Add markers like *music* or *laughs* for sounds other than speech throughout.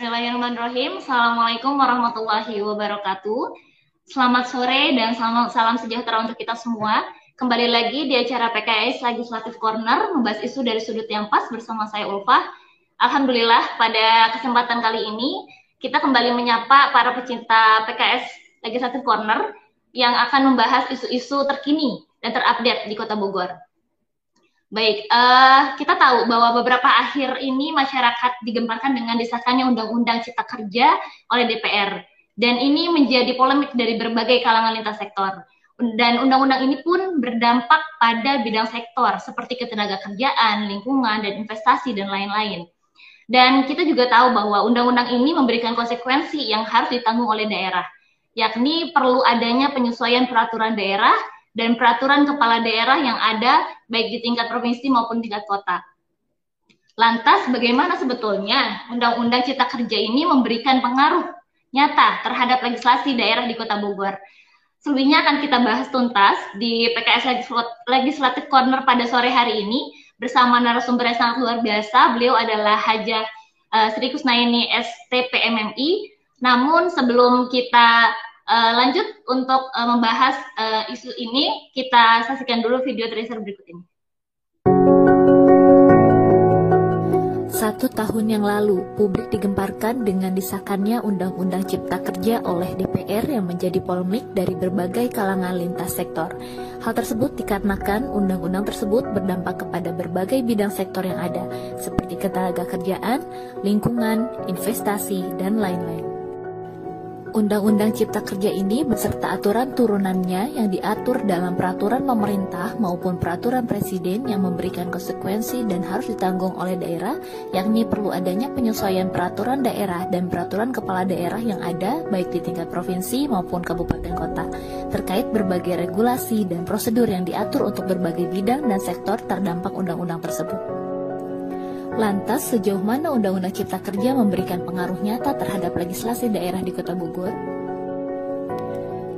Bismillahirrahmanirrahim. Assalamualaikum warahmatullahi wabarakatuh. Selamat sore dan salam, salam sejahtera untuk kita semua. Kembali lagi di acara PKS Legislative Corner, membahas isu dari sudut yang pas bersama saya Ulfa. Alhamdulillah pada kesempatan kali ini kita kembali menyapa para pecinta PKS Legislative Corner yang akan membahas isu-isu terkini dan terupdate di Kota Bogor. Baik, uh, kita tahu bahwa beberapa akhir ini masyarakat digemparkan dengan disahkannya Undang-Undang Cipta Kerja oleh DPR. Dan ini menjadi polemik dari berbagai kalangan lintas sektor. Dan undang-undang ini pun berdampak pada bidang sektor seperti ketenaga kerjaan, lingkungan, dan investasi, dan lain-lain. Dan kita juga tahu bahwa undang-undang ini memberikan konsekuensi yang harus ditanggung oleh daerah, yakni perlu adanya penyesuaian peraturan daerah dan peraturan kepala daerah yang ada baik di tingkat provinsi maupun tingkat kota. Lantas bagaimana sebetulnya Undang-Undang Cipta Kerja ini memberikan pengaruh nyata terhadap legislasi daerah di Kota Bogor? Selebihnya akan kita bahas tuntas di PKS Legislative Corner pada sore hari ini bersama narasumber yang sangat luar biasa. Beliau adalah Haja uh, Sri Kusnaini STPMMI. Namun sebelum kita Uh, lanjut untuk uh, membahas uh, isu ini, kita saksikan dulu video tracer berikut ini. Satu tahun yang lalu, publik digemparkan dengan disahkannya Undang-Undang Cipta Kerja oleh DPR yang menjadi polemik dari berbagai kalangan lintas sektor. Hal tersebut dikarenakan undang-undang tersebut berdampak kepada berbagai bidang sektor yang ada, seperti ketenaga kerjaan, lingkungan, investasi, dan lain-lain. Undang-Undang Cipta Kerja ini beserta aturan turunannya yang diatur dalam peraturan pemerintah maupun peraturan presiden yang memberikan konsekuensi dan harus ditanggung oleh daerah, yakni perlu adanya penyesuaian peraturan daerah dan peraturan kepala daerah yang ada baik di tingkat provinsi maupun kabupaten kota terkait berbagai regulasi dan prosedur yang diatur untuk berbagai bidang dan sektor terdampak undang-undang tersebut. Lantas, sejauh mana Undang-Undang Cipta Kerja memberikan pengaruh nyata terhadap legislasi daerah di Kota Bogor?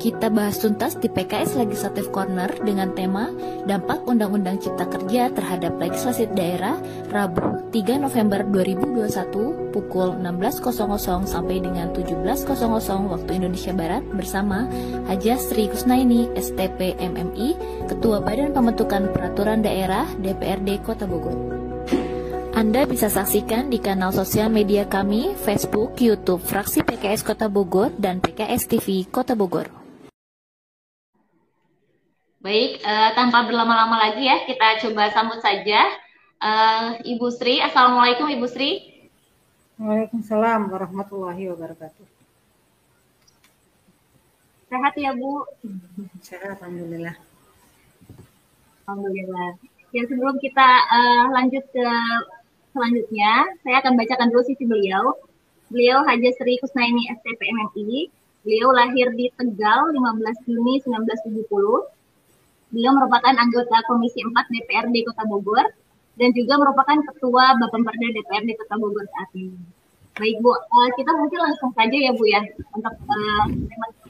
Kita bahas tuntas di PKS Legislative Corner dengan tema Dampak Undang-Undang Cipta Kerja terhadap Legislasi Daerah Rabu 3 November 2021 pukul 16.00 sampai dengan 17.00 waktu Indonesia Barat bersama Haja Sri Kusnaini STP MMI Ketua Badan Pembentukan Peraturan Daerah DPRD Kota Bogor. Anda bisa saksikan di kanal sosial media kami, Facebook, YouTube, Fraksi PKS Kota Bogor, dan PKS TV Kota Bogor. Baik, uh, tanpa berlama-lama lagi ya, kita coba sambut saja uh, Ibu Sri. Assalamualaikum Ibu Sri. Waalaikumsalam warahmatullahi wabarakatuh. Sehat ya Bu? Sehat, Alhamdulillah. Alhamdulillah. Ya sebelum kita uh, lanjut ke selanjutnya saya akan bacakan dulu sisi beliau. Beliau Haja Sri Kusnaini STP MMI. Beliau lahir di Tegal 15 Juni 1970. Beliau merupakan anggota Komisi 4 DPRD Kota Bogor dan juga merupakan Ketua Bapemperda DPRD Kota Bogor saat ini. Baik Bu, uh, kita mungkin langsung saja ya Bu ya untuk uh,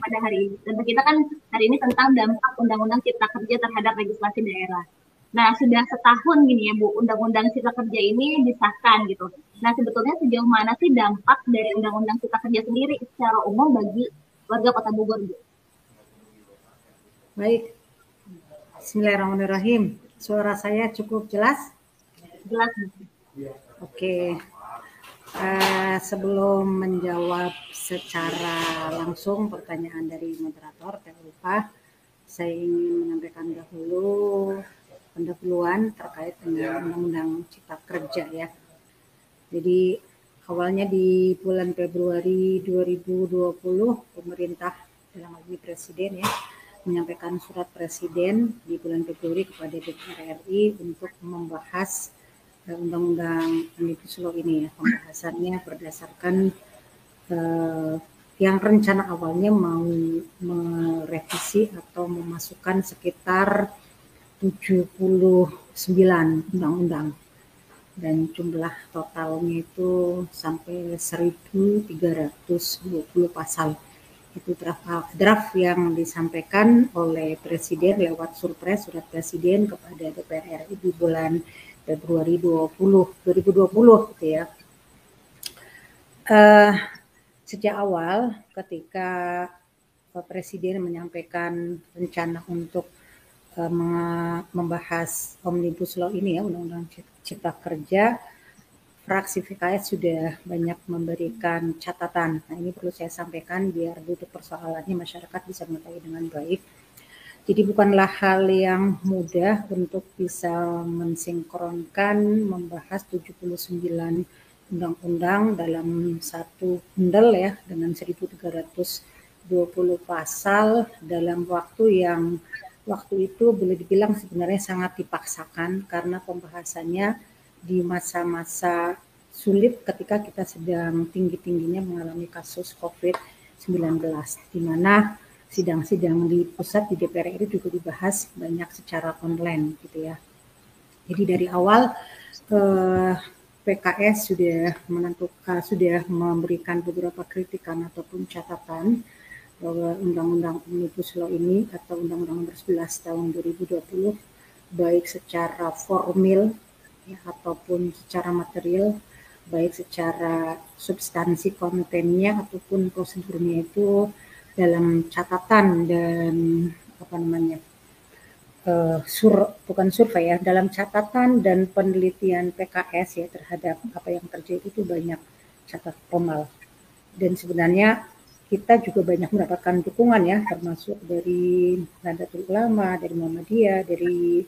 pada hari ini. Dan kita kan hari ini tentang dampak Undang-Undang Cipta Kerja terhadap legislasi daerah. Nah, sudah setahun gini ya Bu, Undang-Undang Cipta Kerja ini disahkan gitu. Nah, sebetulnya sejauh mana sih dampak dari Undang-Undang Cipta Kerja sendiri secara umum bagi warga Kota Bogor, Bu? Baik. Bismillahirrahmanirrahim. Suara saya cukup jelas? Jelas, Bu. Oke. Uh, sebelum menjawab secara langsung pertanyaan dari moderator, Teh lupa, saya ingin menyampaikan dahulu pendahuluan terkait dengan Undang-Undang Cipta Kerja ya. Jadi awalnya di bulan Februari 2020 pemerintah dalam hal ini presiden ya menyampaikan surat presiden di bulan Februari kepada DPR RI untuk membahas uh, undang-undang omnibus law ini ya pembahasannya berdasarkan uh, yang rencana awalnya mau merevisi atau memasukkan sekitar 79 undang-undang dan jumlah totalnya itu sampai 1320 pasal itu draft, draft yang disampaikan oleh Presiden lewat surpres surat Presiden kepada DPR RI di bulan Februari 20 2020 gitu ya. uh, sejak awal ketika Presiden menyampaikan rencana untuk membahas omnibus law ini ya undang-undang cipta kerja fraksi PKS sudah banyak memberikan catatan. Nah ini perlu saya sampaikan biar duduk persoalannya masyarakat bisa mengetahui dengan baik. Jadi bukanlah hal yang mudah untuk bisa mensinkronkan membahas 79 undang-undang dalam satu bundel ya dengan 1300 20 pasal dalam waktu yang waktu itu boleh dibilang sebenarnya sangat dipaksakan karena pembahasannya di masa-masa sulit ketika kita sedang tinggi-tingginya mengalami kasus COVID-19 di mana sidang-sidang di pusat di DPR itu juga dibahas banyak secara online gitu ya. Jadi dari awal eh, PKS sudah menentukan sudah memberikan beberapa kritikan ataupun catatan bahwa Undang-Undang Omnibus Law ini atau Undang-Undang Nomor 11 tahun 2020 baik secara formil ya, ataupun secara material, baik secara substansi kontennya ataupun prosedurnya itu dalam catatan dan apa namanya uh, sur bukan survei ya dalam catatan dan penelitian PKS ya terhadap apa yang terjadi itu banyak catat pemal dan sebenarnya kita juga banyak mendapatkan dukungan ya, termasuk dari Nahdlatul Ulama, dari Muhammadiyah, dari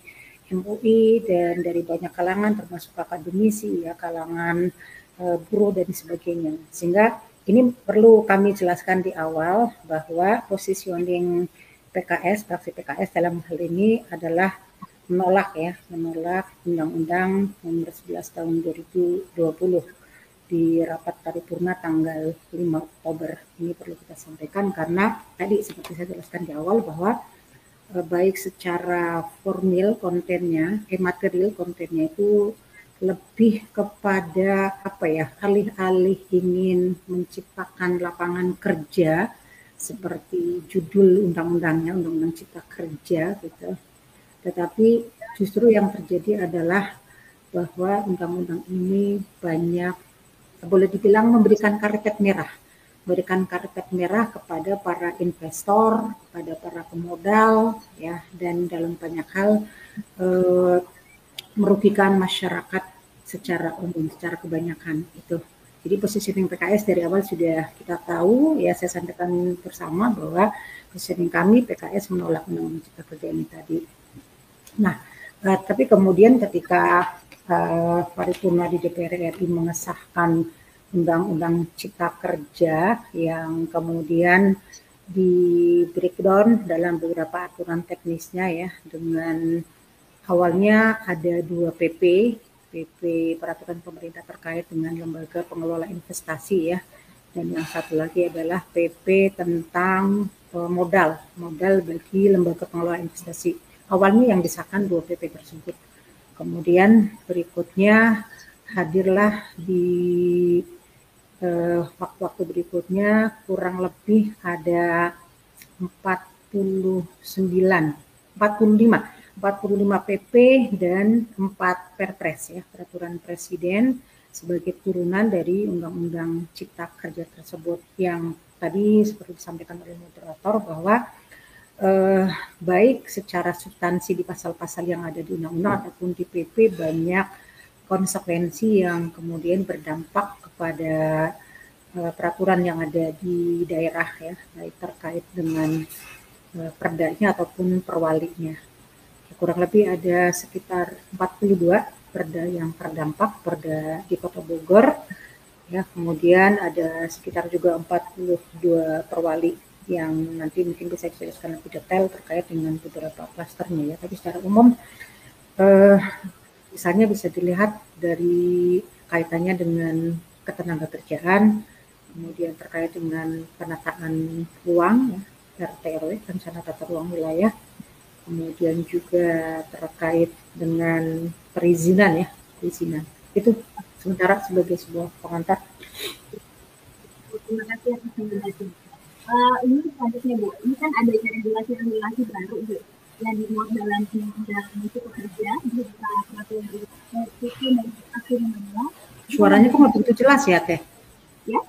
MUI dan dari banyak kalangan termasuk akademisi ya, kalangan uh, buruh dan sebagainya. Sehingga ini perlu kami jelaskan di awal bahwa positioning PKS, fraksi PKS dalam hal ini adalah menolak ya, menolak Undang-Undang Nomor 11 Tahun 2020 di rapat paripurna tanggal 5 Oktober. Ini perlu kita sampaikan karena tadi seperti saya jelaskan di awal bahwa eh, baik secara formil kontennya, eh material kontennya itu lebih kepada apa ya alih-alih ingin menciptakan lapangan kerja seperti judul undang-undangnya undang-undang cipta kerja gitu tetapi justru yang terjadi adalah bahwa undang-undang ini banyak boleh dibilang memberikan karpet merah, memberikan karpet merah kepada para investor, kepada para pemodal, ya, dan dalam banyak hal eh, merugikan masyarakat secara umum, secara kebanyakan itu. Jadi positioning PKS dari awal sudah kita tahu, ya saya sampaikan bersama bahwa positioning kami PKS menolak undang-undang cipta ini tadi. Nah, eh, tapi kemudian ketika uh, paripurna di DPR RI mengesahkan undang-undang cipta kerja yang kemudian di breakdown dalam beberapa aturan teknisnya ya dengan awalnya ada dua PP PP peraturan pemerintah terkait dengan lembaga pengelola investasi ya dan yang satu lagi adalah PP tentang uh, modal modal bagi lembaga pengelola investasi. Awalnya yang disahkan dua PP tersebut Kemudian berikutnya hadirlah di eh, waktu-waktu uh, berikutnya kurang lebih ada 49, 45, 45 PP dan 4 Perpres ya, peraturan presiden sebagai turunan dari Undang-Undang Cipta Kerja tersebut. Yang tadi seperti disampaikan oleh moderator bahwa eh, baik secara substansi di pasal-pasal yang ada di undang-undang ataupun di PP banyak konsekuensi yang kemudian berdampak kepada eh, peraturan yang ada di daerah ya baik terkait dengan eh, perdanya ataupun perwalinya. Kurang lebih ada sekitar 42 perda yang terdampak perda di Kota Bogor ya kemudian ada sekitar juga 42 perwali yang nanti mungkin bisa dijelaskan lebih detail terkait dengan beberapa klasternya ya. Tapi secara umum eh, misalnya bisa dilihat dari kaitannya dengan ketenaga kerjaan, kemudian terkait dengan penataan ruang ya, RTRW, rencana tata ruang wilayah, kemudian juga terkait dengan perizinan ya, perizinan. Itu sementara sebagai sebuah pengantar. Terima kasih uh, ini selanjutnya Bu, ini kan ada regulasi-regulasi baru Bu yang dimuat dalam undang-undang itu pekerja berupa peraturan itu dan akhirnya Suaranya kok nggak begitu jelas ya Teh? Ya,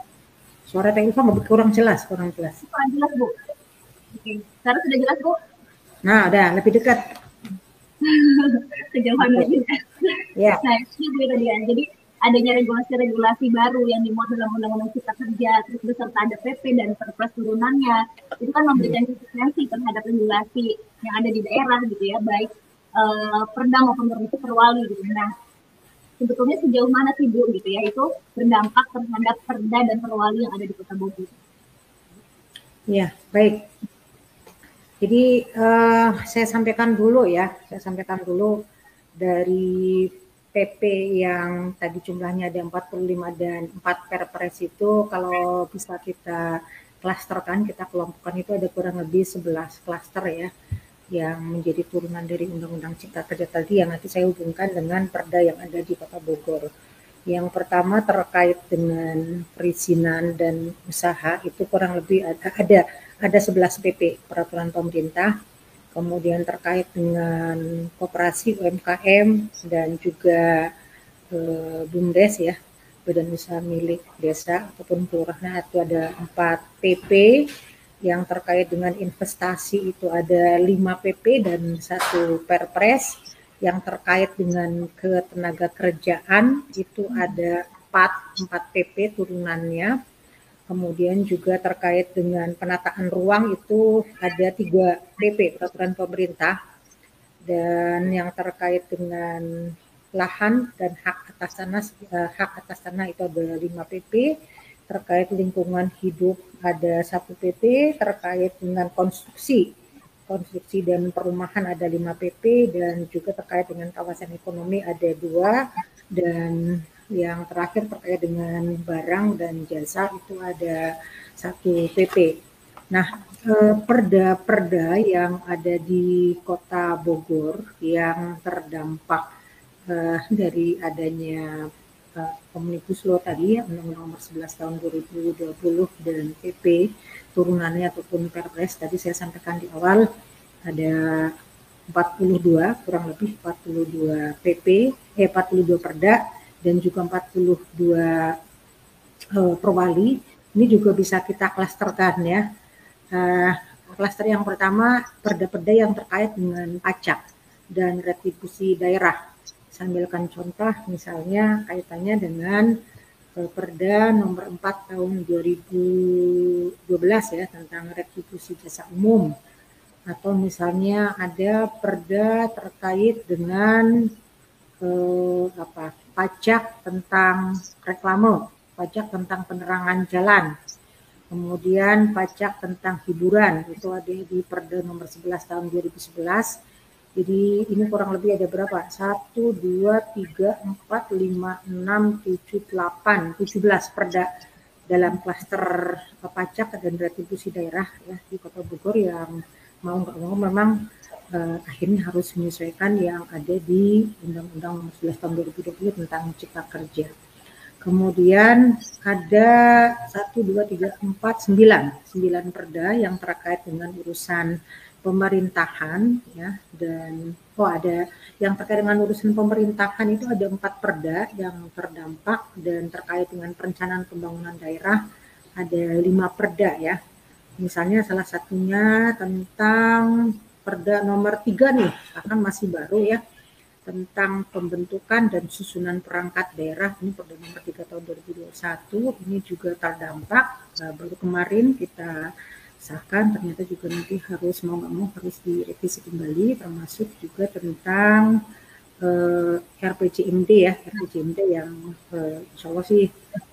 suara Teh Ulfa kurang jelas, kurang jelas. Kurang jelas Bu. Oke, sekarang sudah jelas Bu? Nah, udah lebih dekat. *laughs* Kejauhan lagi. Ya. Nah, itu tadi ya. Jadi adanya regulasi-regulasi baru yang dimuat dalam Undang-Undang Cipta Kerja, terus beserta ada PP dan Perpres turunannya, itu kan memberikan konsistensi terhadap regulasi yang ada di daerah gitu ya, baik uh, perda maupun permisi perwali gitu. Nah, sebetulnya sejauh mana sih Bu gitu ya itu berdampak terhadap perda dan perwali yang ada di Kota Bogor? Ya, baik. Jadi uh, saya sampaikan dulu ya, saya sampaikan dulu dari PP yang tadi jumlahnya ada 45 dan 4 perpres itu kalau bisa kita klasterkan, kita kelompokkan itu ada kurang lebih 11 klaster ya yang menjadi turunan dari Undang-Undang Cipta Kerja tadi yang nanti saya hubungkan dengan perda yang ada di Kota Bogor. Yang pertama terkait dengan perizinan dan usaha itu kurang lebih ada ada, ada 11 PP peraturan pemerintah kemudian terkait dengan koperasi UMKM dan juga eh, BUMDes ya badan usaha milik desa ataupun kelurahan. Itu ada 4 PP yang terkait dengan investasi. Itu ada 5 PP dan satu Perpres. Yang terkait dengan ketenaga kerjaan itu ada 4 4 PP turunannya Kemudian juga terkait dengan penataan ruang itu ada tiga PP peraturan pemerintah. Dan yang terkait dengan lahan dan hak atas tanah eh, hak atas tanah itu ada 5 PP terkait lingkungan hidup ada satu PP terkait dengan konstruksi konstruksi dan perumahan ada 5 PP dan juga terkait dengan kawasan ekonomi ada dua. Dan yang terakhir terkait dengan barang dan jasa itu ada satu PP. Nah, eh, perda-perda yang ada di Kota Bogor yang terdampak eh, dari adanya eh, Omnibus Law tadi, Undang-Undang Nomor 11 Tahun 2020 dan PP turunannya ataupun Perpres tadi saya sampaikan di awal ada 42 kurang lebih 42 PP eh 42 perda dan juga 42 uh, eh, perwali ini juga bisa kita klasterkan ya. Uh, yang pertama perda-perda yang terkait dengan pajak dan retribusi daerah. Saya ambilkan contoh misalnya kaitannya dengan uh, Perda nomor 4 tahun 2012 ya tentang retribusi jasa umum atau misalnya ada perda terkait dengan eh, apa pajak tentang reklame, pajak tentang penerangan jalan, kemudian pajak tentang hiburan itu ada di Perda nomor 11 tahun 2011. Jadi ini kurang lebih ada berapa? 1, 2, 3, 4, 5, 6, 7, 8, 17 perda dalam klaster pajak dan retribusi daerah ya di Kota Bogor yang mau nggak mau memang uh, akhirnya harus menyesuaikan yang ada di Undang-Undang Nomor 11 Tahun 2020 tentang Cipta Kerja. Kemudian ada 1, 2, 3, 4, 9, 9 perda yang terkait dengan urusan pemerintahan ya. Dan oh ada yang terkait dengan urusan pemerintahan itu ada empat perda yang terdampak dan terkait dengan perencanaan pembangunan daerah. Ada lima perda ya. Misalnya salah satunya tentang Perda nomor 3 nih, akan masih baru ya, tentang pembentukan dan susunan perangkat daerah. Ini Perda nomor 3 tahun 2021, ini juga terdampak. Nah, baru kemarin kita sahkan, ternyata juga nanti harus mau nggak mau harus direvisi kembali, termasuk juga tentang eh, RPJMD ya, RPJMD yang eh, insya Allah sih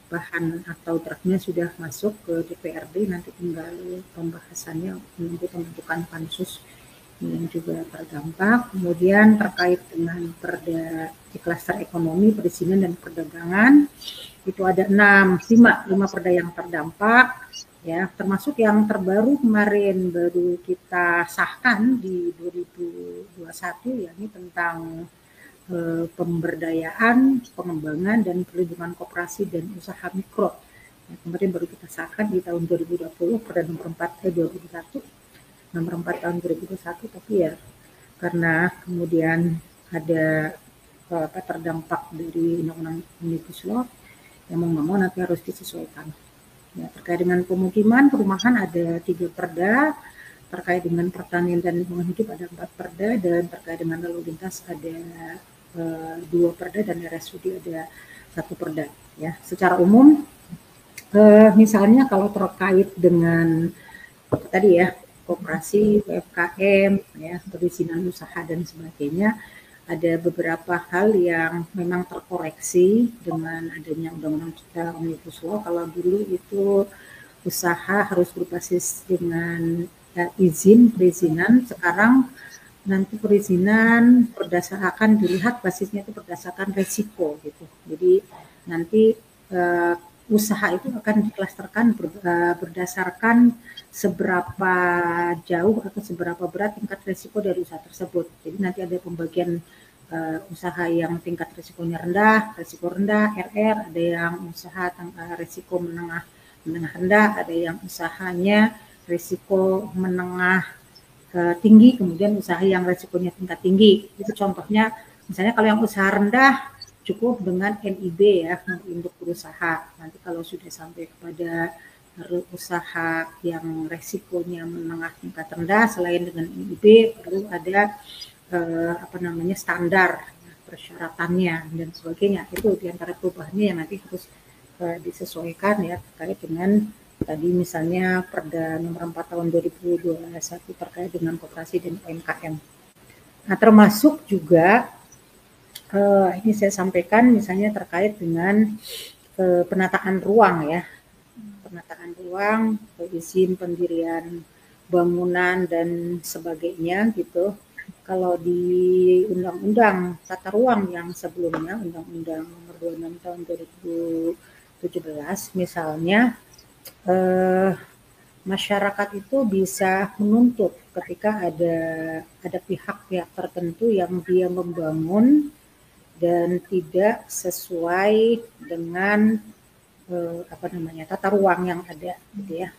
bahan atau draftnya sudah masuk ke DPRD, nanti tinggal pembahasannya menunggu pembentukan pansus yang juga terdampak. Kemudian terkait dengan perda di klaster ekonomi, perizinan dan perdagangan itu ada enam, lima, lima perda yang terdampak ya termasuk yang terbaru kemarin baru kita sahkan di 2021 ya ini tentang eh, pemberdayaan, pengembangan dan perlindungan koperasi dan usaha mikro. Ya, kemarin baru kita sahkan di tahun 2020 Perda nomor 4 eh, 2021 nomor 4 tahun 2021 tapi ya karena kemudian ada apa terdampak dari undang-undang omnibus law yang mau nggak mau nanti harus disesuaikan Ya, terkait dengan pemukiman, perumahan ada tiga perda, terkait dengan pertanian dan lingkungan hidup ada empat perda, dan terkait dengan lalu lintas ada dua perda dan RSUD ada satu perda. Ya, secara umum, uh, misalnya kalau terkait dengan tadi ya koperasi, UMKM, ya perizinan usaha dan sebagainya, ada beberapa hal yang memang terkoreksi dengan adanya undang-undang cipta omnibus law. Kalau dulu itu usaha harus berbasis dengan ya, izin perizinan, sekarang nanti perizinan berdasarkan dilihat basisnya itu berdasarkan resiko gitu. Jadi nanti uh, usaha itu akan diklasterkan ber, uh, berdasarkan seberapa jauh atau seberapa berat tingkat risiko dari usaha tersebut. Jadi nanti ada pembagian uh, usaha yang tingkat risikonya rendah, risiko rendah, RR, ada yang usaha uh, risiko menengah menengah rendah, ada yang usahanya risiko menengah uh, tinggi, kemudian usaha yang risikonya tingkat tinggi. Itu contohnya, misalnya kalau yang usaha rendah cukup dengan NIB ya untuk berusaha. Nanti kalau sudah sampai kepada usaha yang resikonya menengah tingkat rendah selain dengan IIB perlu ada eh, apa namanya standar persyaratannya dan sebagainya itu di antara perubahannya yang nanti harus eh, disesuaikan ya terkait dengan tadi misalnya Perda nomor 4 tahun 2021 terkait dengan koperasi dan UMKM. Nah termasuk juga eh, ini saya sampaikan misalnya terkait dengan eh, penataan ruang ya penataan ruang, izin pendirian bangunan dan sebagainya gitu. Kalau di Undang-Undang Tata Ruang yang sebelumnya, Undang-Undang Nomor 26 Tahun 2017, misalnya eh, masyarakat itu bisa menuntut ketika ada ada pihak-pihak tertentu yang dia membangun dan tidak sesuai dengan eh, apa namanya tata ruang yang ada gitu ya.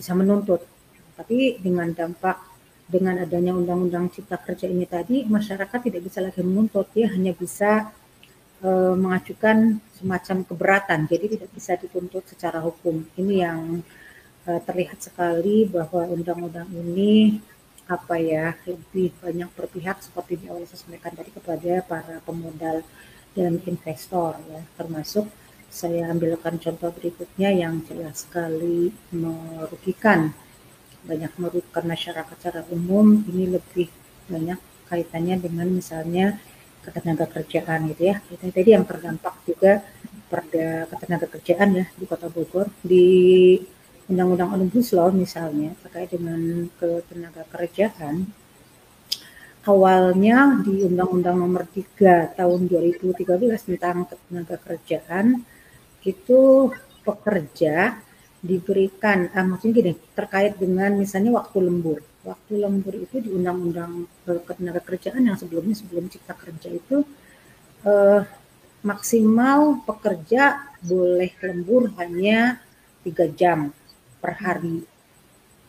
Bisa menuntut. Tapi dengan dampak dengan adanya undang-undang cipta kerja ini tadi masyarakat tidak bisa lagi menuntut. Dia hanya bisa eh, mengajukan semacam keberatan. Jadi tidak bisa dituntut secara hukum. Ini yang eh, terlihat sekali bahwa undang-undang ini apa ya lebih banyak berpihak seperti di awal saya sampaikan tadi kepada para pemodal dan investor ya. Termasuk saya ambilkan contoh berikutnya yang jelas sekali merugikan banyak merugikan masyarakat secara umum. Ini lebih banyak kaitannya dengan misalnya ketenaga kerjaan gitu ya. Itu tadi yang terdampak juga pada ketenaga kerjaan ya di Kota Bogor. Di Undang-Undang Omnibus Law misalnya terkait dengan ketenaga kerjaan awalnya di Undang-Undang Nomor 3 Tahun 2013 tentang ketenaga kerjaan itu pekerja diberikan, ah, maksudnya gini, terkait dengan misalnya waktu lembur. Waktu lembur itu di Undang-Undang Ketenaga Kerjaan yang sebelumnya sebelum Cipta Kerja itu eh, maksimal pekerja boleh lembur hanya tiga jam per hari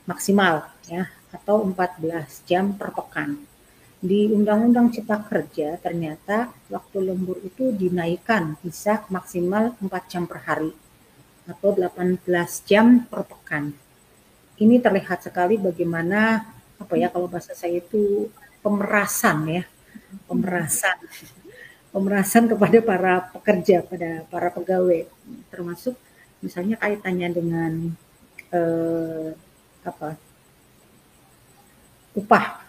maksimal ya atau 14 jam per pekan di Undang-Undang Cipta Kerja ternyata waktu lembur itu dinaikkan bisa maksimal 4 jam per hari atau 18 jam per pekan. Ini terlihat sekali bagaimana apa ya kalau bahasa saya itu pemerasan ya, pemerasan. Pemerasan kepada para pekerja, pada para pegawai termasuk misalnya kaitannya dengan eh, apa upah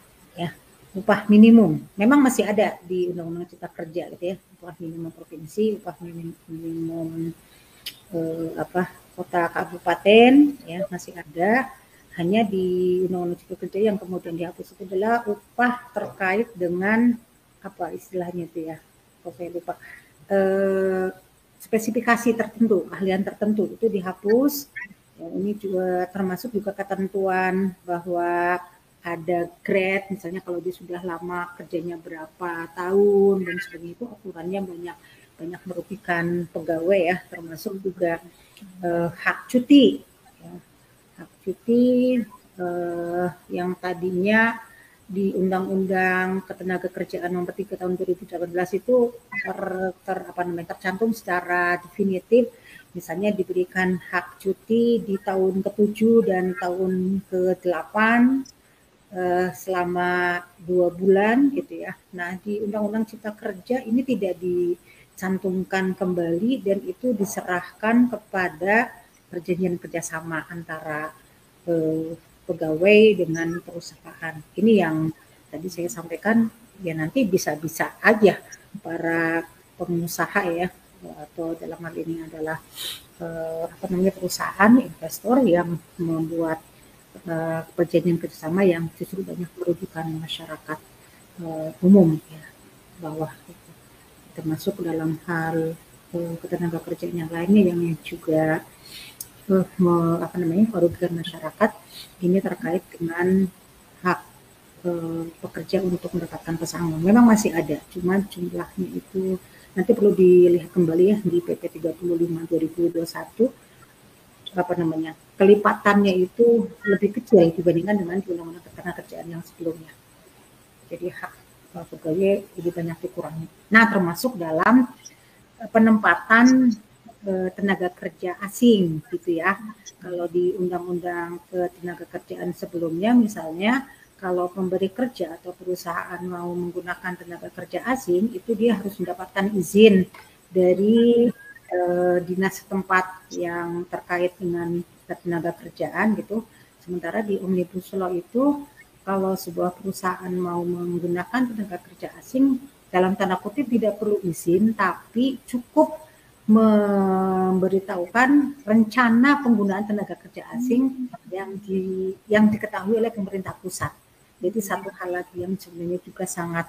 upah minimum. Memang masih ada di Undang-Undang Cipta Kerja gitu ya, upah minimum provinsi, upah minimum, minimum eh, apa kota kabupaten ya masih ada. Hanya di Undang-Undang Cipta Kerja yang kemudian dihapus itu adalah upah terkait dengan apa istilahnya itu ya, kok saya lupa. Eh, spesifikasi tertentu, keahlian tertentu itu dihapus. Ya, ini juga termasuk juga ketentuan bahwa ada grade misalnya kalau dia sudah lama kerjanya berapa tahun dan sebagainya itu aturannya banyak banyak merugikan pegawai ya termasuk juga eh, hak cuti ya. hak cuti eh, yang tadinya di Undang-Undang Ketenaga Kerjaan Nomor 3 Tahun 2018 itu ter, ter apa namanya tercantum secara definitif misalnya diberikan hak cuti di tahun ke-7 dan tahun ke-8 eh, selama dua bulan gitu ya. Nah di Undang-Undang Cipta Kerja ini tidak dicantumkan kembali dan itu diserahkan kepada perjanjian kerjasama antara eh, pegawai dengan perusahaan. Ini yang tadi saya sampaikan ya nanti bisa-bisa aja para pengusaha ya atau dalam hal ini adalah eh, apa namanya perusahaan investor yang membuat eh, perjanjian kerjasama yang justru banyak merugikan masyarakat eh, umum ya bawah itu termasuk dalam hal eh, ketenaga kerjaan yang lainnya yang juga uh, me, apa namanya merugikan masyarakat ini terkait dengan hak uh, pekerja untuk mendapatkan pesangon. Memang masih ada, cuma jumlahnya itu nanti perlu dilihat kembali ya di PP 35 2021 apa namanya kelipatannya itu lebih kecil dibandingkan dengan di undang-undang ketenagakerjaan yang sebelumnya. Jadi hak pegawai lebih banyak dikurangi. Nah termasuk dalam penempatan Eh, tenaga kerja asing gitu ya. Kalau di undang-undang ketenaga kerjaan sebelumnya misalnya kalau pemberi kerja atau perusahaan mau menggunakan tenaga kerja asing itu dia harus mendapatkan izin dari eh, dinas tempat yang terkait dengan tenaga kerjaan gitu. Sementara di Omnibus Law itu kalau sebuah perusahaan mau menggunakan tenaga kerja asing dalam tanda kutip tidak perlu izin tapi cukup memberitahukan rencana penggunaan tenaga kerja asing yang di yang diketahui oleh pemerintah pusat. Jadi satu hal lagi yang sebenarnya juga sangat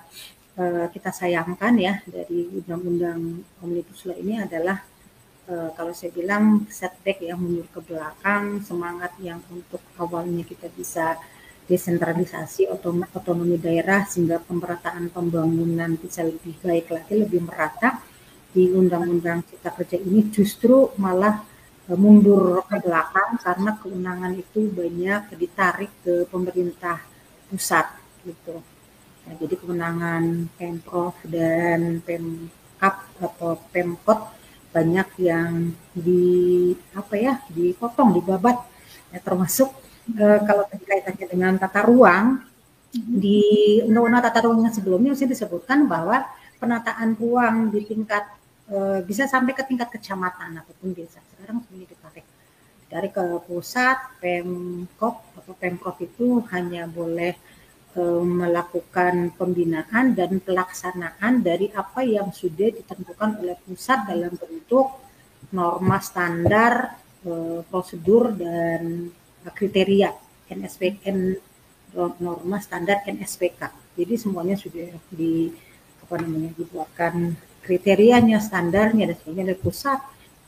uh, kita sayangkan ya dari undang-undang omnibus law ini adalah uh, kalau saya bilang setback yang mundur ke belakang, semangat yang untuk awalnya kita bisa desentralisasi otonomi daerah sehingga pemerataan pembangunan bisa lebih baik lagi, lebih merata di Undang-Undang Cipta Kerja ini justru malah e, mundur ke belakang karena kewenangan itu banyak ditarik ke pemerintah pusat gitu. Nah, jadi kewenangan pemprov dan pemkap atau pemkot banyak yang di apa ya dipotong, dibabat, ya, termasuk eh, kalau kaitannya dengan tata ruang di undang-undang tata ruang yang sebelumnya sudah disebutkan bahwa penataan ruang di tingkat Eh, bisa sampai ke tingkat kecamatan ataupun desa. Sekarang ini ditarik dari ke pusat, pemkop atau pemprov itu hanya boleh e, melakukan pembinaan dan pelaksanaan dari apa yang sudah ditentukan oleh pusat dalam bentuk norma standar, e, prosedur dan kriteria NSPN norma standar NSPK. Jadi semuanya sudah di apa namanya dibuatkan kriterianya, standarnya dan sebagainya dari pusat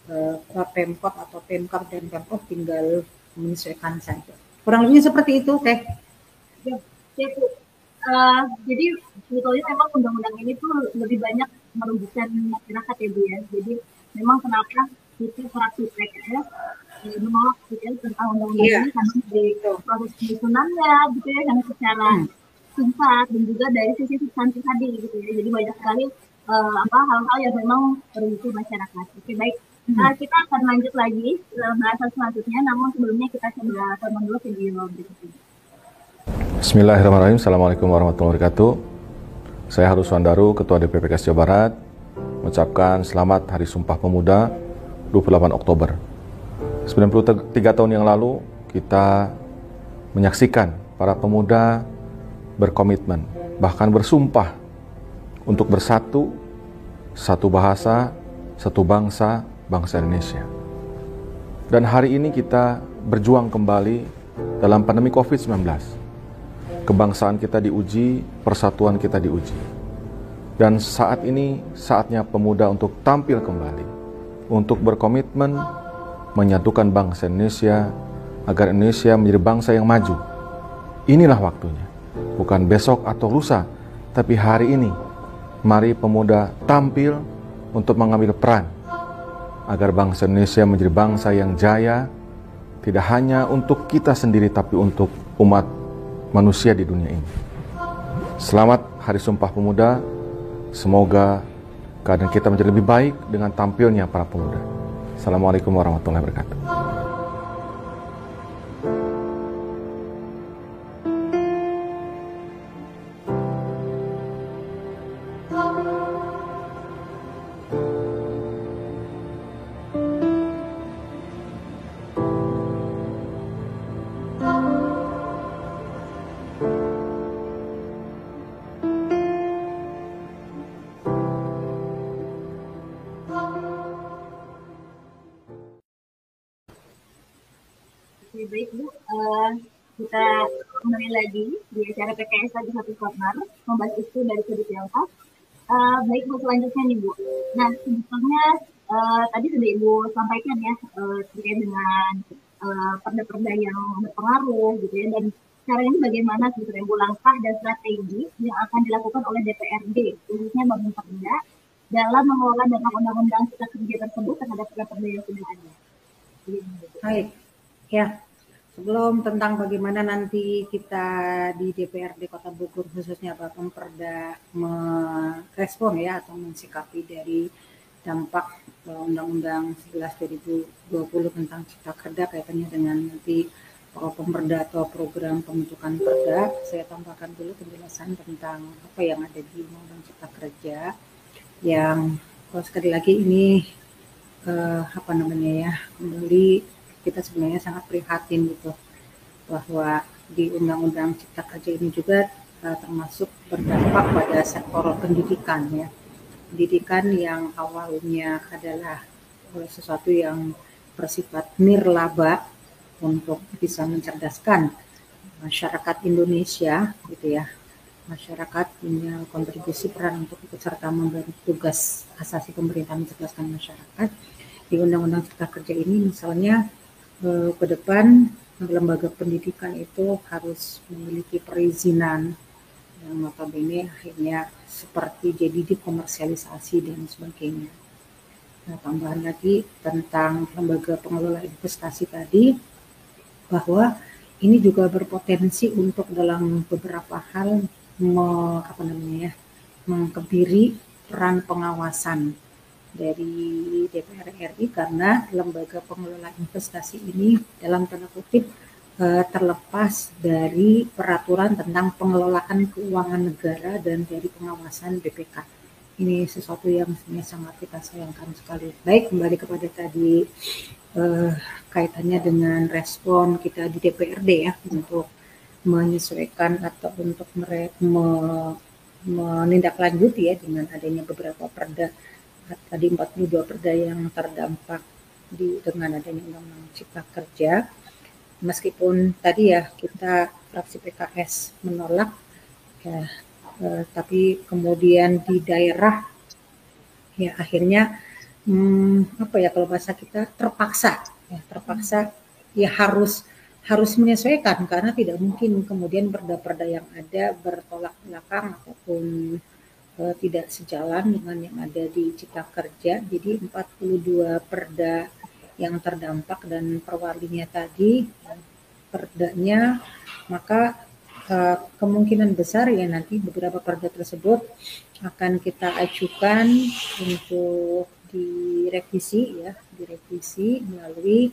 eh, Pemkot atau Pemkap dan Pemprov tinggal menyesuaikan saja. Kurang lebihnya seperti itu, Teh. Ya, ya Bu. Uh, jadi sebetulnya memang undang-undang ini tuh lebih banyak merugikan masyarakat ya Bu ya. Jadi memang kenapa kita fraksi PKS eh, menolak gitu ya tentang undang-undang yeah. ini karena di proses penyusunannya gitu ya yang secara hmm. singkat dan juga dari sisi substansi tadi gitu ya. Jadi banyak sekali uh, apa hal-hal yang memang merugikan masyarakat. Oke baik, uh, kita akan lanjut lagi ke bahasan selanjutnya. Namun sebelumnya kita coba tonton dulu video berikut ini. Bismillahirrahmanirrahim. Assalamualaikum warahmatullahi wabarakatuh. Saya Harus Wandaru, Ketua DPPKS Jawa Barat, mengucapkan selamat Hari Sumpah Pemuda 28 Oktober. 93 tahun yang lalu kita menyaksikan para pemuda berkomitmen, bahkan bersumpah untuk bersatu, satu bahasa, satu bangsa, bangsa Indonesia. Dan hari ini kita berjuang kembali dalam pandemi COVID-19. Kebangsaan kita diuji, persatuan kita diuji. Dan saat ini saatnya pemuda untuk tampil kembali, untuk berkomitmen menyatukan bangsa Indonesia agar Indonesia menjadi bangsa yang maju. Inilah waktunya, bukan besok atau lusa, tapi hari ini mari pemuda tampil untuk mengambil peran agar bangsa Indonesia menjadi bangsa yang jaya tidak hanya untuk kita sendiri tapi untuk umat manusia di dunia ini. Selamat Hari Sumpah Pemuda. Semoga keadaan kita menjadi lebih baik dengan tampilnya para pemuda. Assalamualaikum warahmatullahi wabarakatuh. Baik Bu, uh, kita kembali lagi di acara PKS lagi satu corner membahas isu dari sudut yang. Uh, baik Bu selanjutnya nih Bu. Nah sebetulnya uh, tadi sudah Ibu sampaikan ya uh, terkait dengan uh, perda-perda yang berpengaruh gitu ya dan cara ini bagaimana sebetulnya Bu langkah dan strategi yang akan dilakukan oleh DPRD khususnya pemerintah Perda dalam mengelola dampak undang-undang cipta kerja tersebut terhadap perda-perda yang sudah ada. Baik, ya sebelum tentang bagaimana nanti kita di DPRD Kota Bogor khususnya Pak Pemperda merespon ya atau mensikapi dari dampak Undang-Undang 11 2020 tentang Cipta Kerja kaitannya dengan nanti Pemperda atau program pembentukan perda, saya tambahkan dulu penjelasan tentang apa yang ada di Undang-Undang Cipta Kerja yang kalau sekali lagi ini eh, apa namanya ya kembali kita sebenarnya sangat prihatin gitu bahwa di Undang-Undang Cipta Kerja ini juga uh, termasuk berdampak pada sektor pendidikan ya. Pendidikan yang awalnya adalah uh, sesuatu yang bersifat nirlaba untuk bisa mencerdaskan masyarakat Indonesia gitu ya. Masyarakat punya kontribusi peran untuk ikut serta membantu tugas asasi pemerintah mencerdaskan masyarakat. Di Undang-Undang Cipta Kerja ini misalnya Eh, ke depan lembaga pendidikan itu harus memiliki perizinan yang notabene akhirnya seperti jadi dikomersialisasi dan sebagainya. Nah, tambahan lagi tentang lembaga pengelola investasi tadi bahwa ini juga berpotensi untuk dalam beberapa hal me, apa namanya ya, mengkebiri peran pengawasan dari DPR RI karena lembaga pengelola investasi ini dalam tanda kutip eh, terlepas dari peraturan tentang pengelolaan keuangan negara dan dari pengawasan BPK. Ini sesuatu yang sebenarnya sangat kita sayangkan sekali. Baik, kembali kepada tadi eh, kaitannya dengan respon kita di DPRD ya untuk menyesuaikan atau untuk menindaklanjuti ya dengan adanya beberapa perda tadi 42 perda yang terdampak di dengan adanya undang-undang cipta kerja. Meskipun tadi ya kita fraksi PKS menolak ya eh, tapi kemudian di daerah ya akhirnya hmm, apa ya kalau bahasa kita terpaksa ya terpaksa ya harus harus menyesuaikan. Karena tidak mungkin kemudian perda-perda yang ada bertolak belakang ataupun uh, tidak sejalan dengan yang ada di Cipta Kerja. Jadi 42 perda yang terdampak dan perwalinya tadi perdanya maka uh, kemungkinan besar ya nanti beberapa perda tersebut akan kita ajukan untuk direvisi ya direvisi melalui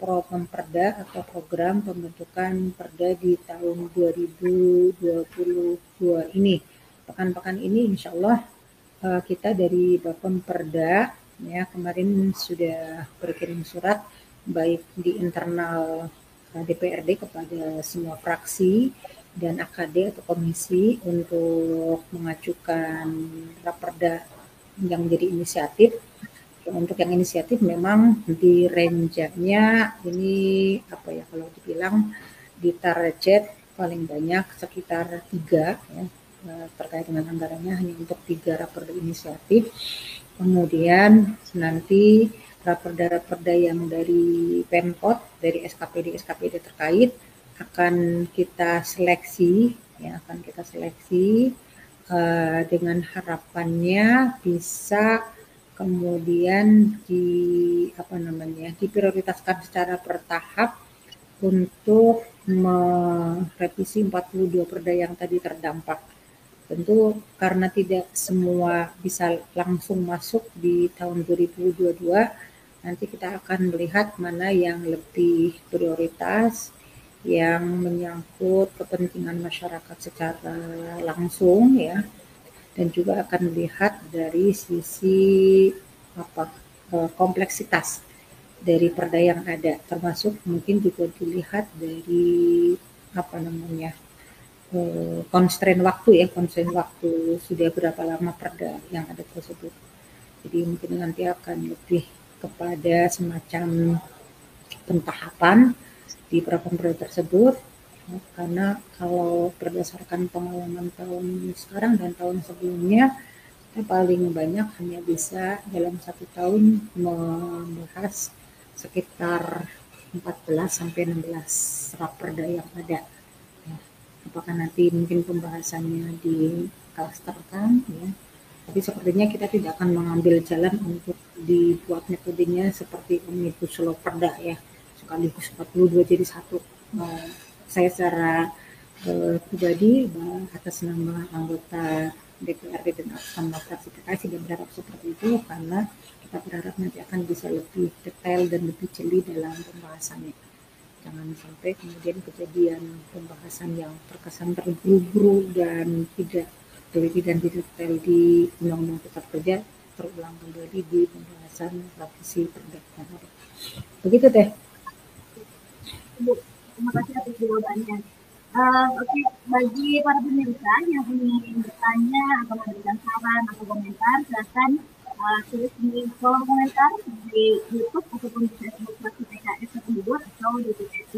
program perda atau program pembentukan perda di tahun 2022 ini pekan-pekan ini insya Allah uh, kita dari Bapem Perda ya kemarin sudah berkirim surat baik di internal uh, DPRD kepada semua fraksi dan AKD atau komisi untuk mengajukan raperda yang menjadi inisiatif. Untuk yang inisiatif memang di range-nya ini apa ya kalau dibilang di target paling banyak sekitar tiga ya. Eh, terkait dengan anggarannya hanya untuk tiga raperda inisiatif. Kemudian nanti raperda-raperda yang dari Pemkot, dari SKPD-SKPD terkait akan kita seleksi, ya akan kita seleksi uh, dengan harapannya bisa kemudian di apa namanya diprioritaskan secara bertahap untuk merevisi 42 perda yang tadi terdampak Tentu karena tidak semua bisa langsung masuk di tahun 2022, nanti kita akan melihat mana yang lebih prioritas, yang menyangkut kepentingan masyarakat secara langsung ya, dan juga akan melihat dari sisi apa eh, kompleksitas dari perda yang ada, termasuk mungkin juga dilihat dari apa namanya constraint waktu ya, constraint waktu sudah berapa lama perda yang ada tersebut. Jadi mungkin nanti akan lebih kepada semacam pentahapan di perda tersebut karena kalau berdasarkan pengalaman tahun sekarang dan tahun sebelumnya kita paling banyak hanya bisa dalam satu tahun membahas sekitar 14 sampai 16 raperda yang ada apakah nanti mungkin pembahasannya di klasterkan ya. Tapi sepertinya kita tidak akan mengambil jalan untuk dibuat metodenya seperti omnibus law perda ya. Sekaligus 42 jadi satu. Uh, saya secara uh, pribadi uh, atas nama anggota DPRD dan fraksi PKS tidak berharap seperti itu karena kita berharap nanti akan bisa lebih detail dan lebih jeli dalam pembahasannya jangan sampai kemudian kejadian pembahasan yang terkesan terburu-buru dan tidak teliti dan detail di undang-undang tetap kerja terulang kembali di pembahasan revisi perda begitu teh Bu, terima kasih atas jawabannya. Uh, Oke, okay. bagi para pemirsa yang ingin bertanya atau memberikan saran atau komentar, silakan uh, tulis di kolom komentar di YouTube ataupun di Facebook fraksi PKS dua atau di PKS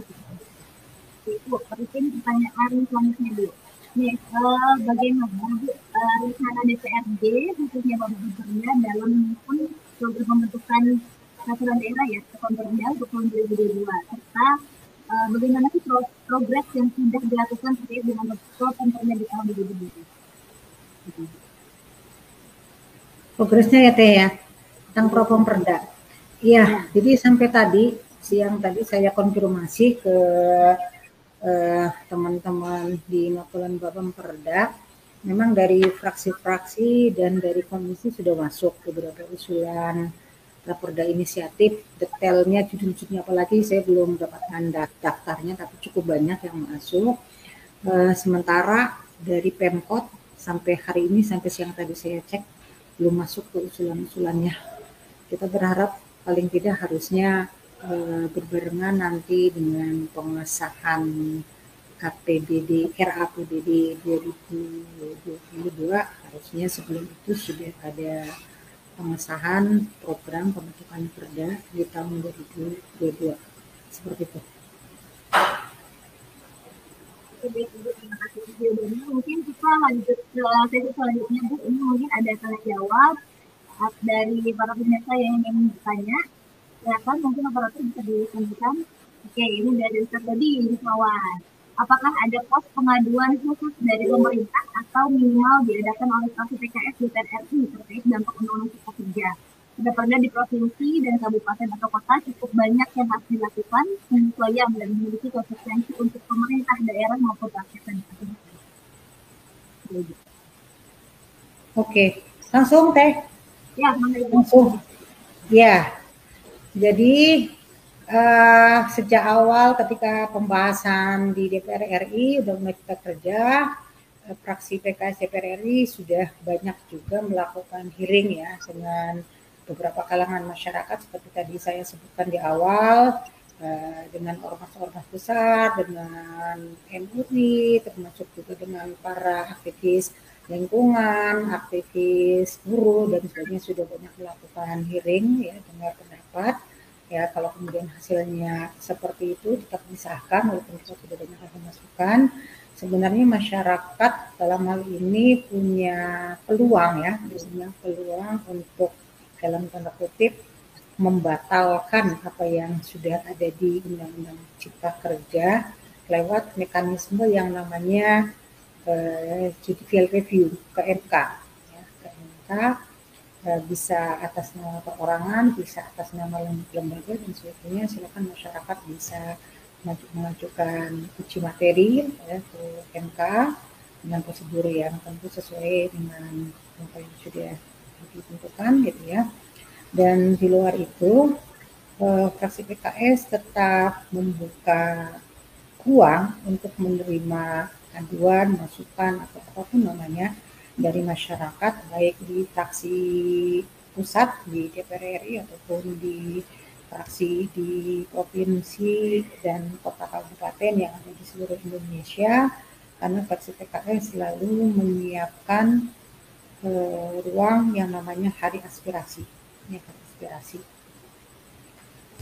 Itu, mungkin pertanyaan selanjutnya dulu. Nih, uh, bagaimana uh, rencana DPRD khususnya Bapak Gubernur dalam menyusun program pembentukan peraturan daerah ya, Kontornya untuk tahun 2022 serta uh, bagaimana sih pro progres yang sudah dilakukan terkait dengan Kontornya di tahun 2022? Progresnya ya Teh ya tentang propom perda. Iya, ya. jadi sampai tadi siang tadi saya konfirmasi ke eh, teman-teman eh, di Makulan Babam Perda, memang dari fraksi-fraksi dan dari komisi sudah masuk beberapa usulan raporda inisiatif detailnya judul-judulnya apalagi saya belum mendapatkan daftarnya tapi cukup banyak yang masuk e, sementara dari Pemkot sampai hari ini sampai siang tadi saya cek belum masuk ke usulan-usulannya. Kita berharap paling tidak harusnya e, berbarengan nanti dengan pengesahan APBD RAPBD 2022 harusnya sebelum itu sudah ada pengesahan program pembentukan perda di tahun 2022 seperti itu. Mungkin kita lanjut ke sesi selanjutnya Bu. Ini mungkin ada tanya jawab dari para pemirsa yang ingin bertanya. Silakan mungkin operator bisa disampaikan. Oke, ini dari Ustaz tadi Rizwawan. Apakah ada pos pengaduan khusus dari pemerintah atau minimal diadakan oleh fraksi PKS di RI terkait dampak undang-undang cipta kerja? Sudah di provinsi dan kabupaten atau kota cukup banyak yang harus dilakukan penyesuaian dan memiliki konsekuensi untuk pemerintah daerah maupun rakyat Oke, langsung teh. Ya, langsung. Ya, jadi uh, sejak awal ketika pembahasan di DPR RI udah mulai kita kerja, fraksi PKS DPR RI sudah banyak juga melakukan hearing ya dengan beberapa kalangan masyarakat seperti tadi saya sebutkan di awal uh, dengan ormas-ormas besar, dengan MUI, termasuk juga dengan para aktivis lingkungan, aktivis buruh dan sebagainya sudah banyak melakukan hearing ya dengar pendapat. Ya kalau kemudian hasilnya seperti itu tetap disahkan walaupun kita sudah banyak masukan. Sebenarnya masyarakat dalam hal ini punya peluang ya punya peluang untuk dalam tanda kutip membatalkan apa yang sudah ada di Undang-Undang Cipta Kerja lewat mekanisme yang namanya uh, judicial review ke MK. Ya, ke MK uh, bisa atas nama perorangan, bisa atas nama lembaga dan sebagainya. Silakan masyarakat bisa mengajukan uji materi ya, ke MK dengan prosedur yang tentu sesuai dengan apa yang sudah ditentukan gitu ya. Dan di luar itu eh, fraksi PKS tetap membuka ruang untuk menerima aduan, masukan atau apa pun namanya dari masyarakat baik di fraksi pusat di DPR RI ataupun di fraksi di provinsi dan kota kabupaten yang ada di seluruh Indonesia karena fraksi PKS selalu menyiapkan ruang yang namanya hari aspirasi. Ini hari aspirasi.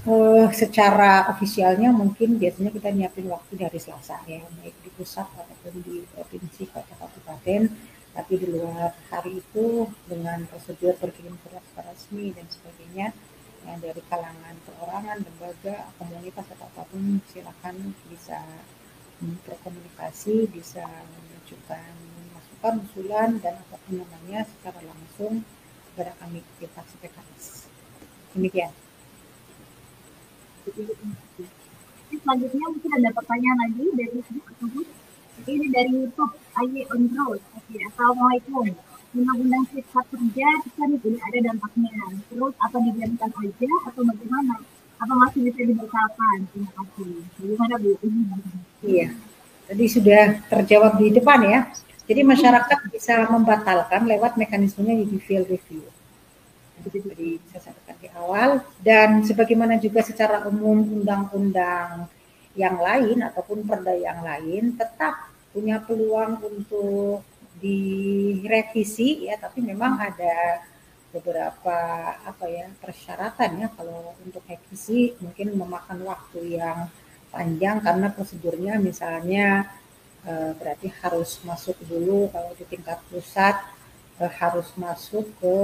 Uh, secara ofisialnya mungkin biasanya kita nyiapin waktu dari Selasa ya baik di pusat ataupun di provinsi kota kabupaten. Tapi di luar hari itu dengan prosedur berkirim surat resmi dan sebagainya yang dari kalangan perorangan, lembaga, komunitas atau apa pun silakan bisa berkomunikasi, bisa menunjukkan masukan, usulan dan apa pun namanya secara langsung kepada kami di fraksi PKS. Demikian. Selanjutnya mungkin ada pertanyaan lagi dari. Ini dari YouTube Aye on Road. Oke, Assalamualaikum. Undang-undang Cipta Kerja kan ini ada dampaknya. Terus apa dibiarkan aja atau bagaimana? Apa masih bisa dibatalkan? Terima kasih. Bagaimana Bu? Iya, tadi sudah terjawab di depan ya. Jadi masyarakat bisa membatalkan lewat mekanismenya judicial review. Jadi saya sampaikan di awal. Dan sebagaimana juga secara umum undang-undang yang lain ataupun perda yang lain tetap punya peluang untuk direvisi ya. Tapi memang ada beberapa apa ya persyaratan ya. Kalau untuk revisi mungkin memakan waktu yang panjang karena prosedurnya misalnya eh, berarti harus masuk dulu kalau di tingkat pusat eh, harus masuk ke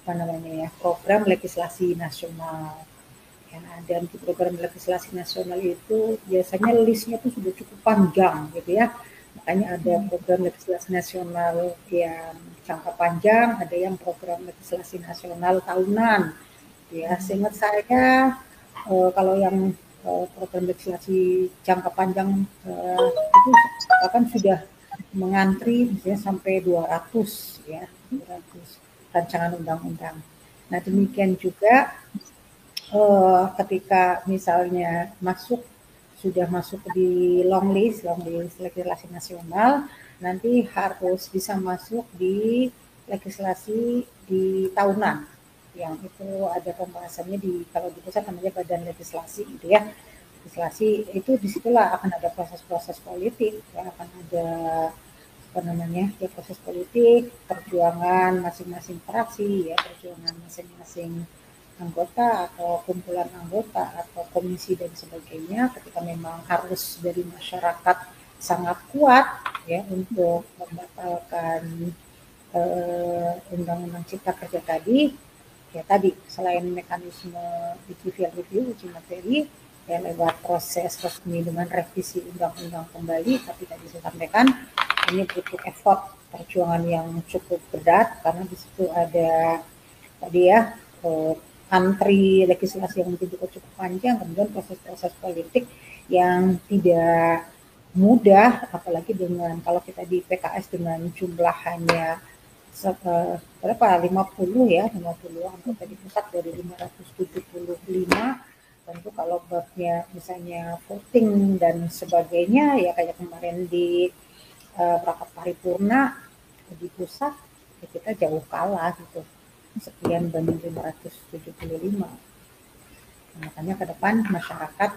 apa namanya ya program legislasi nasional. Ya, dan di program legislasi nasional itu biasanya listnya itu sudah cukup panjang gitu ya. Makanya ada program legislasi nasional yang jangka panjang, ada yang program legislasi nasional tahunan. Ya, seingat saya uh, kalau yang uh, program legislasi jangka panjang uh, itu bahkan sudah mengantri ya sampai 200 ya, 200 rancangan undang-undang. Nah, demikian juga uh, ketika misalnya masuk sudah masuk di long list, long list legislasi nasional, nanti harus bisa masuk di legislasi di tahunan yang itu ada pembahasannya di kalau di pusat namanya badan legislasi gitu ya. Legislasi itu di situlah akan ada proses-proses politik ya akan ada apa namanya ya proses politik perjuangan masing-masing fraksi ya perjuangan masing-masing anggota atau kumpulan anggota atau komisi dan sebagainya ketika memang harus dari masyarakat sangat kuat ya untuk membatalkan uh, undang-undang cipta kerja tadi ya tadi selain mekanisme judicial review uji materi ya lewat proses resmi dengan revisi undang-undang kembali tapi tadi saya sampaikan ini butuh effort perjuangan yang cukup berat karena di situ ada tadi ya antri legislasi yang mungkin juga cukup panjang, kemudian proses-proses politik yang tidak mudah, apalagi dengan kalau kita di PKS dengan jumlah hanya berapa? 50 ya 50 anggota di pusat dari 575 tentu kalau babnya misalnya voting dan sebagainya ya kayak kemarin di uh, rapat paripurna di pusat ya kita jauh kalah gitu. Sekian banding 575. Makanya ke depan masyarakat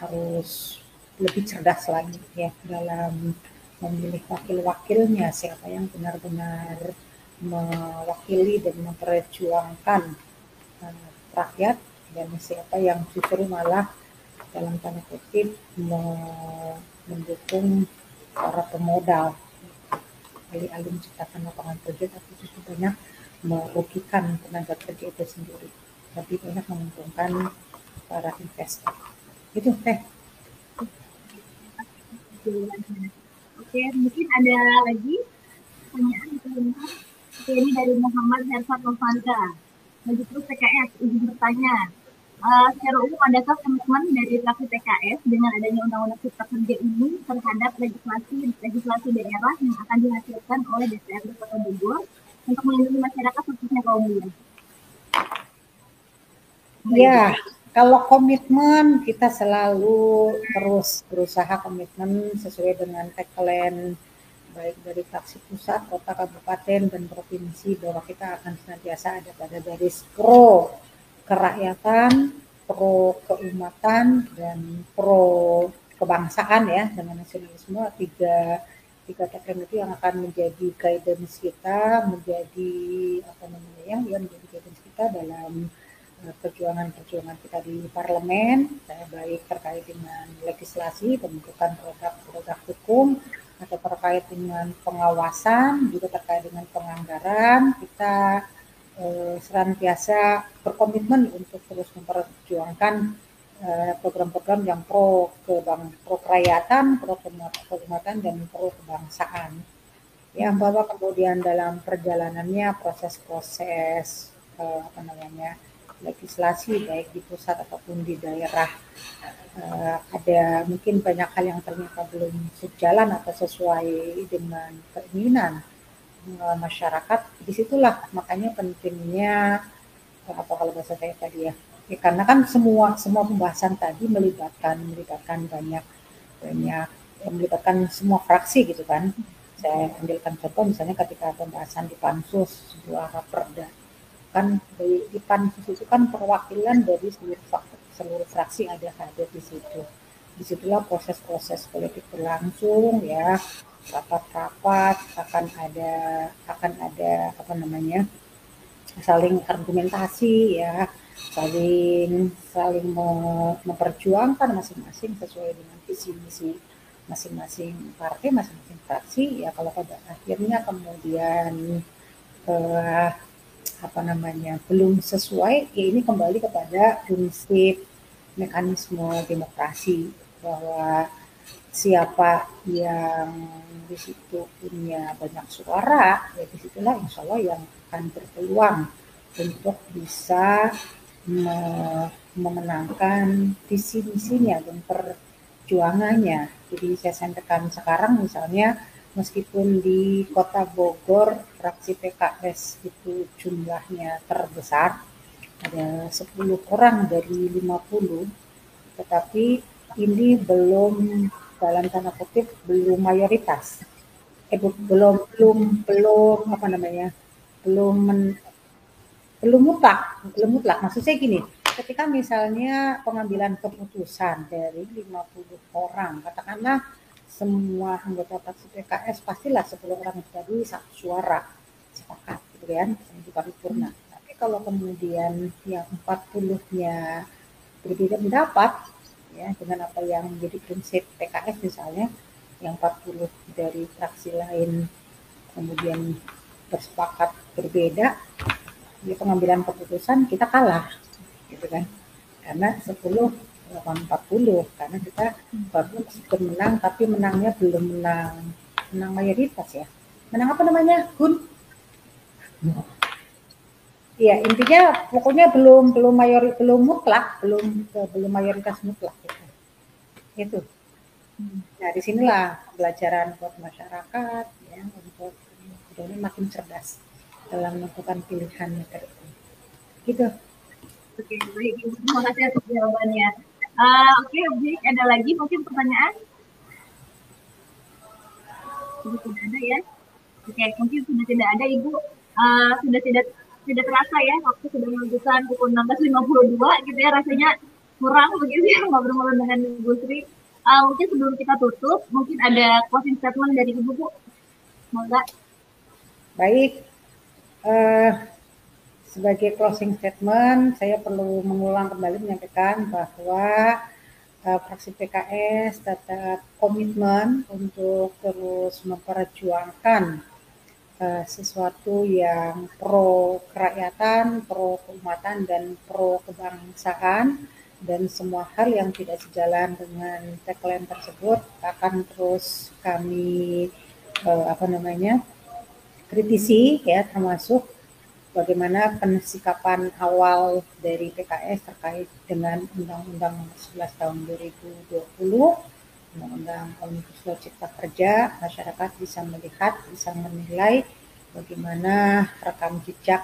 harus lebih cerdas lagi ya dalam memilih wakil-wakilnya siapa yang benar-benar mewakili dan memperjuangkan uh, rakyat dan siapa yang justru malah dalam tanda kutip mendukung para pemodal alih-alih menciptakan lapangan kerja tapi justru banyak merugikan tenaga kerja itu sendiri, tapi banyak menguntungkan para investor. Itu teh. Oke, mungkin ada lagi pertanyaan Oke, ini dari Muhammad Hersat Novanta. Maju terus PKS, izin bertanya. uh, secara umum adakah komitmen dari fraksi PKS dengan adanya undang-undang cipta kerja ini terhadap legislasi legislasi daerah yang akan dihasilkan oleh DPRD Kota Bogor untuk melindungi masyarakat khususnya kaum buruh? Ya, kalau komitmen kita selalu terus berusaha komitmen sesuai dengan tagline baik dari fraksi pusat, kota, kabupaten, dan provinsi bahwa kita akan senantiasa ada pada garis pro kerakyatan, pro keumatan, dan pro kebangsaan ya dengan nasionalisme. Tiga tiga tagline itu yang akan menjadi guidance kita, menjadi apa namanya yang yang menjadi guidance kita dalam perjuangan-perjuangan kita di parlemen, baik terkait dengan legislasi, pembentukan produk-produk hukum, atau terkait dengan pengawasan, juga terkait dengan penganggaran, kita eh, senantiasa berkomitmen untuk terus memperjuangkan eh, program-program yang pro ke bang pro kerakyatan, pro keumatan dan pro kebangsaan. Yang bahwa kemudian dalam perjalanannya proses-proses eh, apa namanya legislasi baik di pusat ataupun di daerah uh, ada mungkin banyak hal yang ternyata belum sejalan atau sesuai dengan keinginan uh, masyarakat. Di situlah makanya pentingnya uh, apa kalau bahasa saya tadi ya ya karena kan semua semua pembahasan tadi melibatkan melibatkan banyak banyak ya, melibatkan semua fraksi gitu kan. Saya ambilkan contoh misalnya ketika pembahasan di pansus sebuah raperda kan di, di pansus itu kan perwakilan dari seluruh seluruh fraksi ada hadir di situ. Di situlah proses-proses politik berlangsung ya, rapat-rapat akan ada akan ada apa namanya saling argumentasi ya, saling saling memperjuangkan masing-masing sesuai dengan visi misi masing-masing partai, masing-masing fraksi. Ya kalau pada akhirnya kemudian eh, apa namanya belum sesuai ya ini kembali kepada prinsip mekanisme demokrasi bahwa siapa yang di situ punya banyak suara ya di situlah insya Allah yang akan berpeluang untuk bisa me memenangkan visi misinya dan perjuangannya. Jadi saya sampaikan sekarang misalnya meskipun di kota Bogor fraksi PKS itu jumlahnya terbesar. Ada 10 orang dari 50 tetapi ini belum dalam tanda kutip belum mayoritas. Eh, belum belum belum apa namanya belum men, belum mutlak belum mutlak. Maksud saya gini ketika misalnya pengambilan keputusan dari 50 orang katakanlah semua anggota fraksi PKS pastilah 10 orang tadi satu suara sepakat gitu kan di paripurna. Tapi kalau kemudian yang 40-nya berbeda pendapat ya dengan apa yang menjadi prinsip PKS misalnya yang 40 dari fraksi lain kemudian bersepakat berbeda di pengambilan keputusan kita kalah gitu kan karena 10 40 karena kita baru meskipun menang tapi menangnya belum menang menang mayoritas ya. Menang apa namanya Gun? Iya intinya pokoknya belum belum mayoritas belum mutlak belum belum mayoritas mutlak gitu. itu. Nah di sinilah pelajaran buat masyarakat ya untuk ini makin cerdas dalam melakukan pilihannya gitu. Oke, baik. Terima kasih atas jawabannya. Uh, Oke, okay, ada lagi mungkin pertanyaan? Sudah tidak ada ya? Oke, okay, mungkin sudah tidak ada Ibu. Uh, sudah tidak tidak terasa ya waktu sudah menunjukkan pukul 16.52 gitu ya rasanya kurang begitu ya *laughs* ngobrol-ngobrol dengan Ibu Sri. Uh, mungkin sebelum kita tutup, mungkin ada closing statement dari Ibu Bu. Semoga. Baik. Uh, sebagai closing statement, saya perlu mengulang kembali menyampaikan bahwa uh, fraksi PKS tetap komitmen untuk terus memperjuangkan uh, sesuatu yang pro kerakyatan, pro keumatan, dan pro kebangsaan. Dan semua hal yang tidak sejalan dengan tagline tersebut akan terus kami uh, apa namanya kritisi ya termasuk bagaimana pensikapan awal dari PKS terkait dengan Undang-Undang Nomor 11 Tahun 2020, Undang-Undang Omnibus Law Cipta Kerja, masyarakat bisa melihat, bisa menilai bagaimana rekam jejak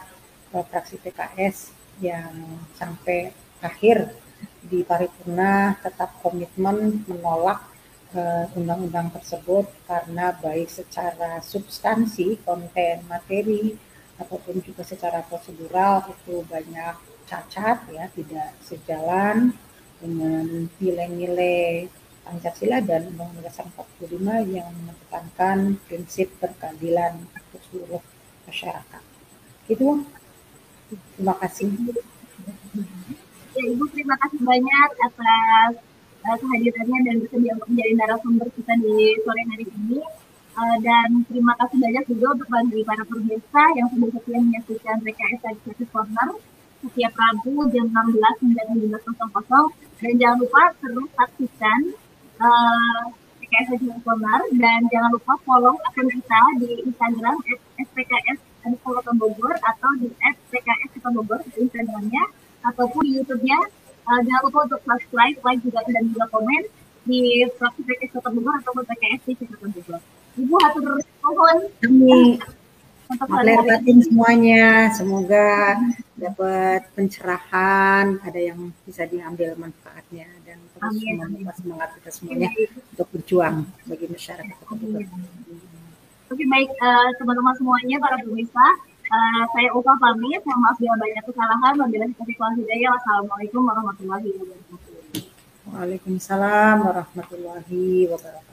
fraksi PKS yang sampai akhir di paripurna tetap komitmen menolak uh, undang-undang tersebut karena baik secara substansi, konten, materi ataupun juga secara prosedural itu banyak cacat ya, tidak sejalan dengan nilai-nilai Pancasila dan Undang-Undang Dasar 45 yang mengedepankan prinsip berkeadilan untuk seluruh masyarakat. Gitu. Terima kasih. Ya, Ibu terima kasih banyak atas uh, kehadirannya dan bersedia untuk menjadi narasumber kita di sore hari ini. Uh, dan terima kasih banyak juga untuk bagi para pemirsa yang sudah setia menyaksikan PKS Legislative Corner setiap Rabu jam 16 hingga 17.00 dan jangan lupa terus saksikan uh, PKS Legislative Corner dan jangan lupa follow akun kita di Instagram SPKS Kota Bogor atau di SPKS Kota Bogor di Instagramnya ataupun di YouTube-nya. Uh, jangan lupa untuk subscribe, like juga dan juga komen di fraksi PKS Kota Bogor ataupun PKS di Kota Bogor. Ibu hatur mohon. Untuk batin semuanya, semoga dapat pencerahan, ada yang bisa diambil manfaatnya dan terus amin, semangat, semangat kita semuanya amin. untuk berjuang bagi masyarakat Bogor. Oke baik uh, teman-teman semuanya para pemirsa, uh, saya Uka pamit. Mohon maaf bila banyak kesalahan. Wabillahi taufiq wal hidayah. Wassalamualaikum warahmatullahi wabarakatuh. Waalaikumsalam warahmatullahi wabarakatuh.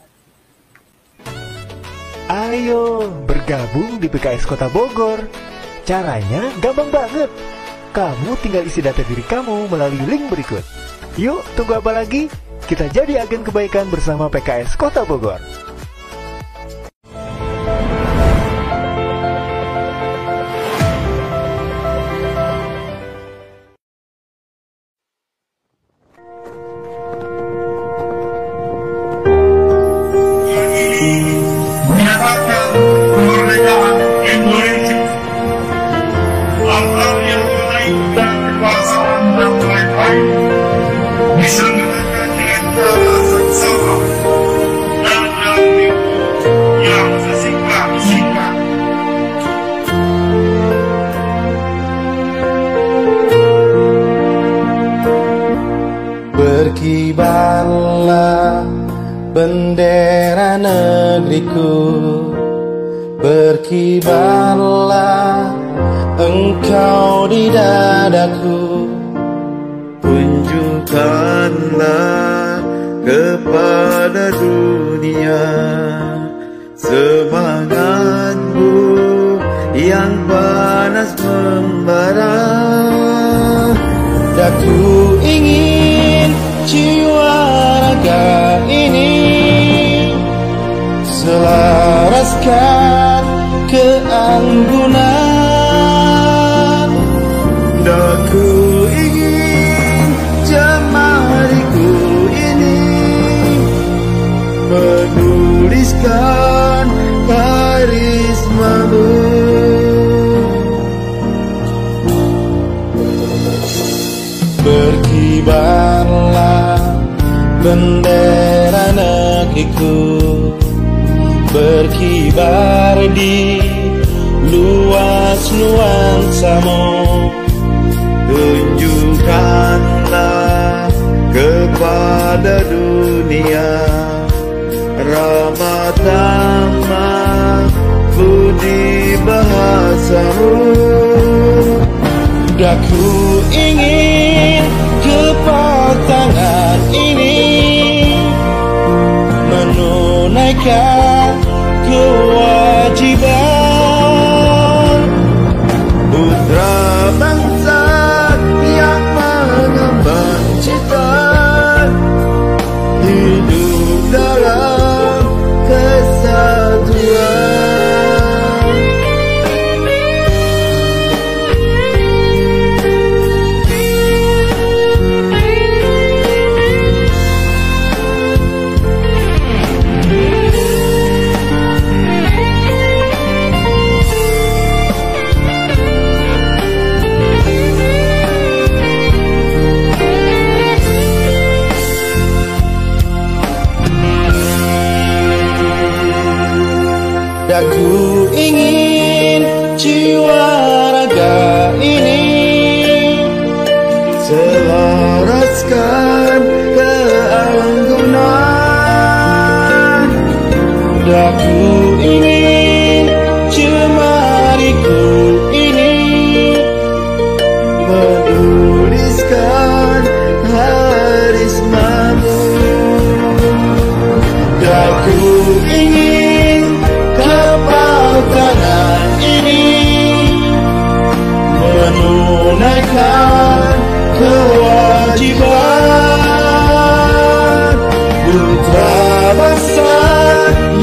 Ayo bergabung di PKS Kota Bogor. Caranya gampang banget. Kamu tinggal isi data diri kamu melalui link berikut. Yuk, tunggu apa lagi? Kita jadi agen kebaikan bersama PKS Kota Bogor. Selaraskan keanggunan. Daku ingin jemariku ini Menuliskan karismamu. Berkibarlah bendera negeriku berkibar di luas nuansamu. Tunjukkanlah kepada dunia Ramah tamah budi bahasamu. Daku ingin kepatangan ini menunaikan Aku ingin jiwa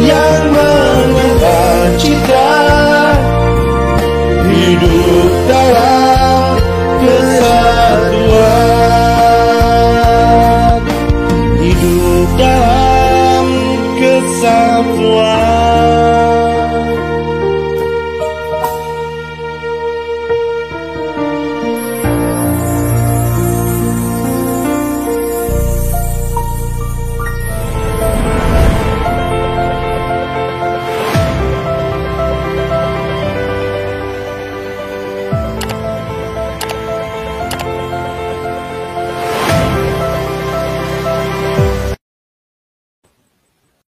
yang mengejar cinta hidup dalam